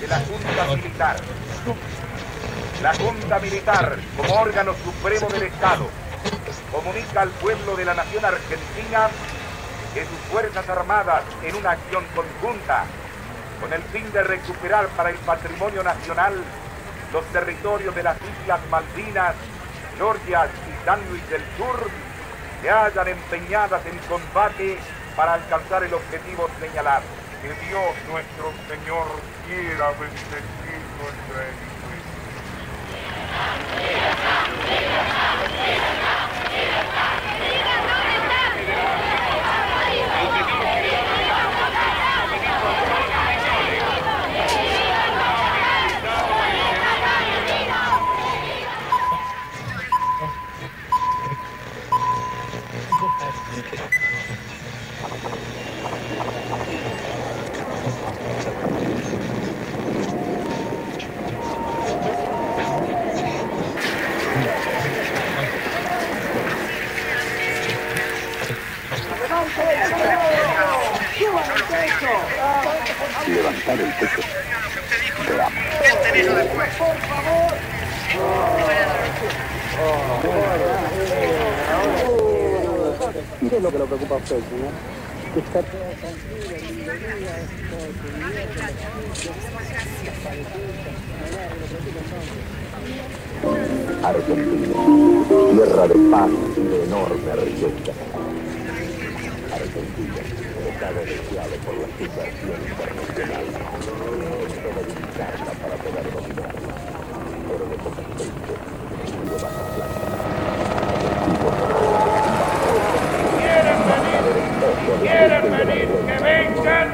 de la Junta Militar. La Junta Militar, como órgano supremo del Estado, comunica al pueblo de la nación argentina que sus Fuerzas Armadas, en una acción conjunta, con el fin de recuperar para el patrimonio nacional los territorios de las Islas Malvinas, Georgia y San Luis del Sur, se hallan empeñadas en combate para alcanzar el objetivo señalado. Que Dios nuestro Señor quiera bendecir nuestra ¿Qué es lo que lo preocupa a usted, está Argentina, tierra de paz y de enorme riqueza. Argentina, y de baja ¿Quieren venir? Que vengan.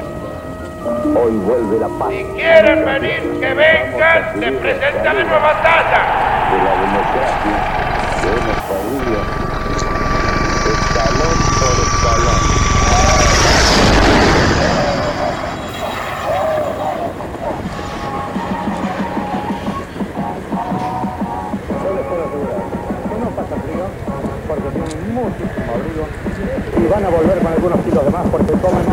Hoy vuelve la paz Si quieren venir, que vengan. Se presenta la nueva batalla. de la democracia que hemos parido escalón por escalón. Yo les puedo asegurar que no pasa frío porque tienen muchísimo abrigo y van a volver con algunos kilos de más porque comen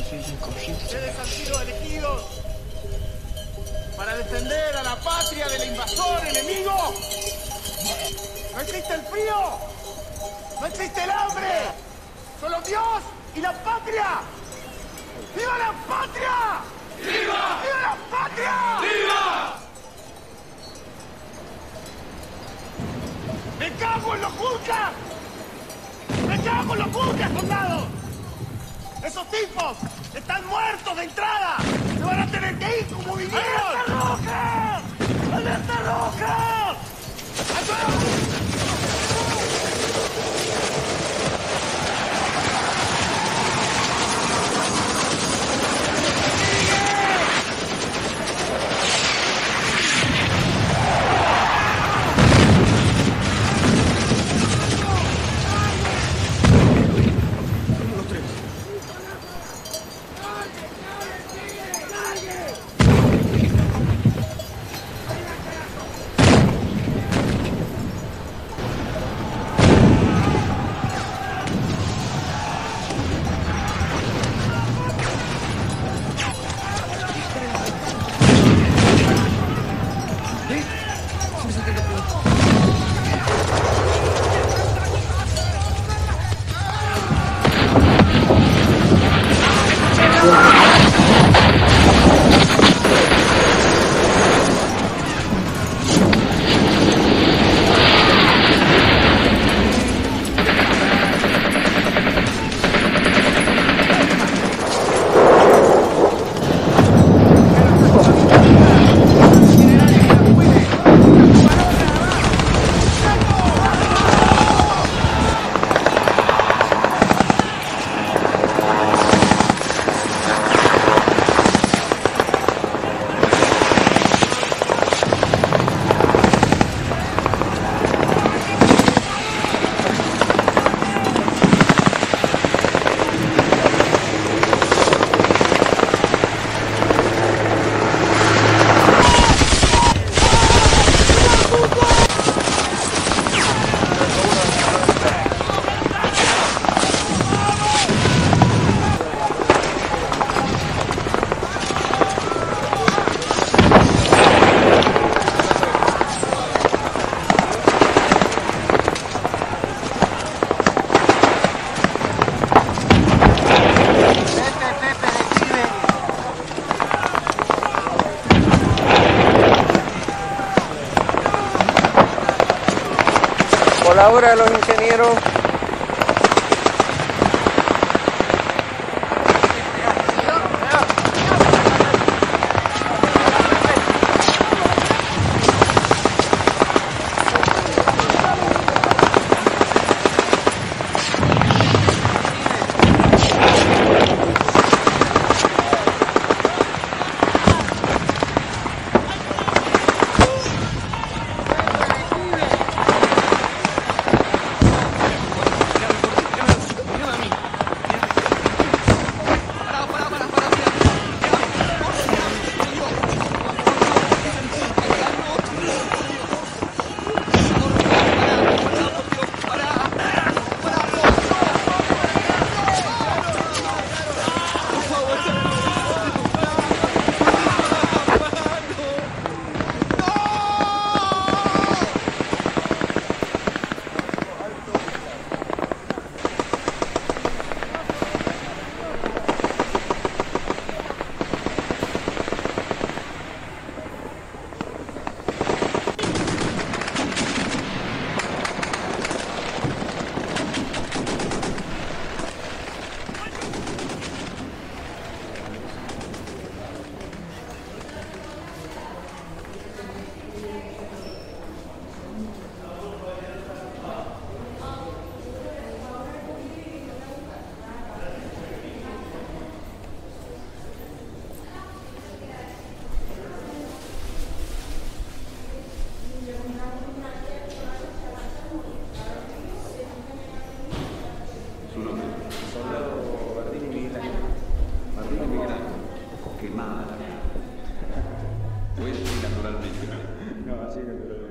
Ustedes han sido elegidos para defender a la patria del invasor enemigo. No existe el frío, no existe el hambre, solo Dios y la patria. ¡Viva la patria! ¡Viva! ¡Viva la patria! ¡Viva! ¡Me cago en los juzgas! ¡Me cago en los juzgas, soldados! ¡Esos tipos están muertos de entrada! ¡Se van a tener que ir como vinieron! ¡Alerta roja! ¡Alerta roja! ¡Ayuda! Wow.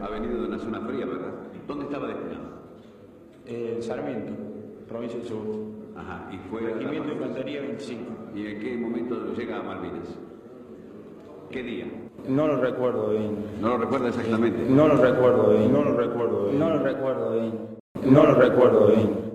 Ha venido de una zona fría, ¿verdad? ¿Dónde estaba destinado? El Sarmiento. provincia del Sur. Ajá, y fue... Regimiento de Infantería 25. ¿Y en qué momento llega a Malvinas? ¿Qué día? No lo recuerdo bien. ¿No lo recuerda exactamente? No lo recuerdo bien. No lo recuerdo bien. No lo recuerdo bien. No lo recuerdo bien.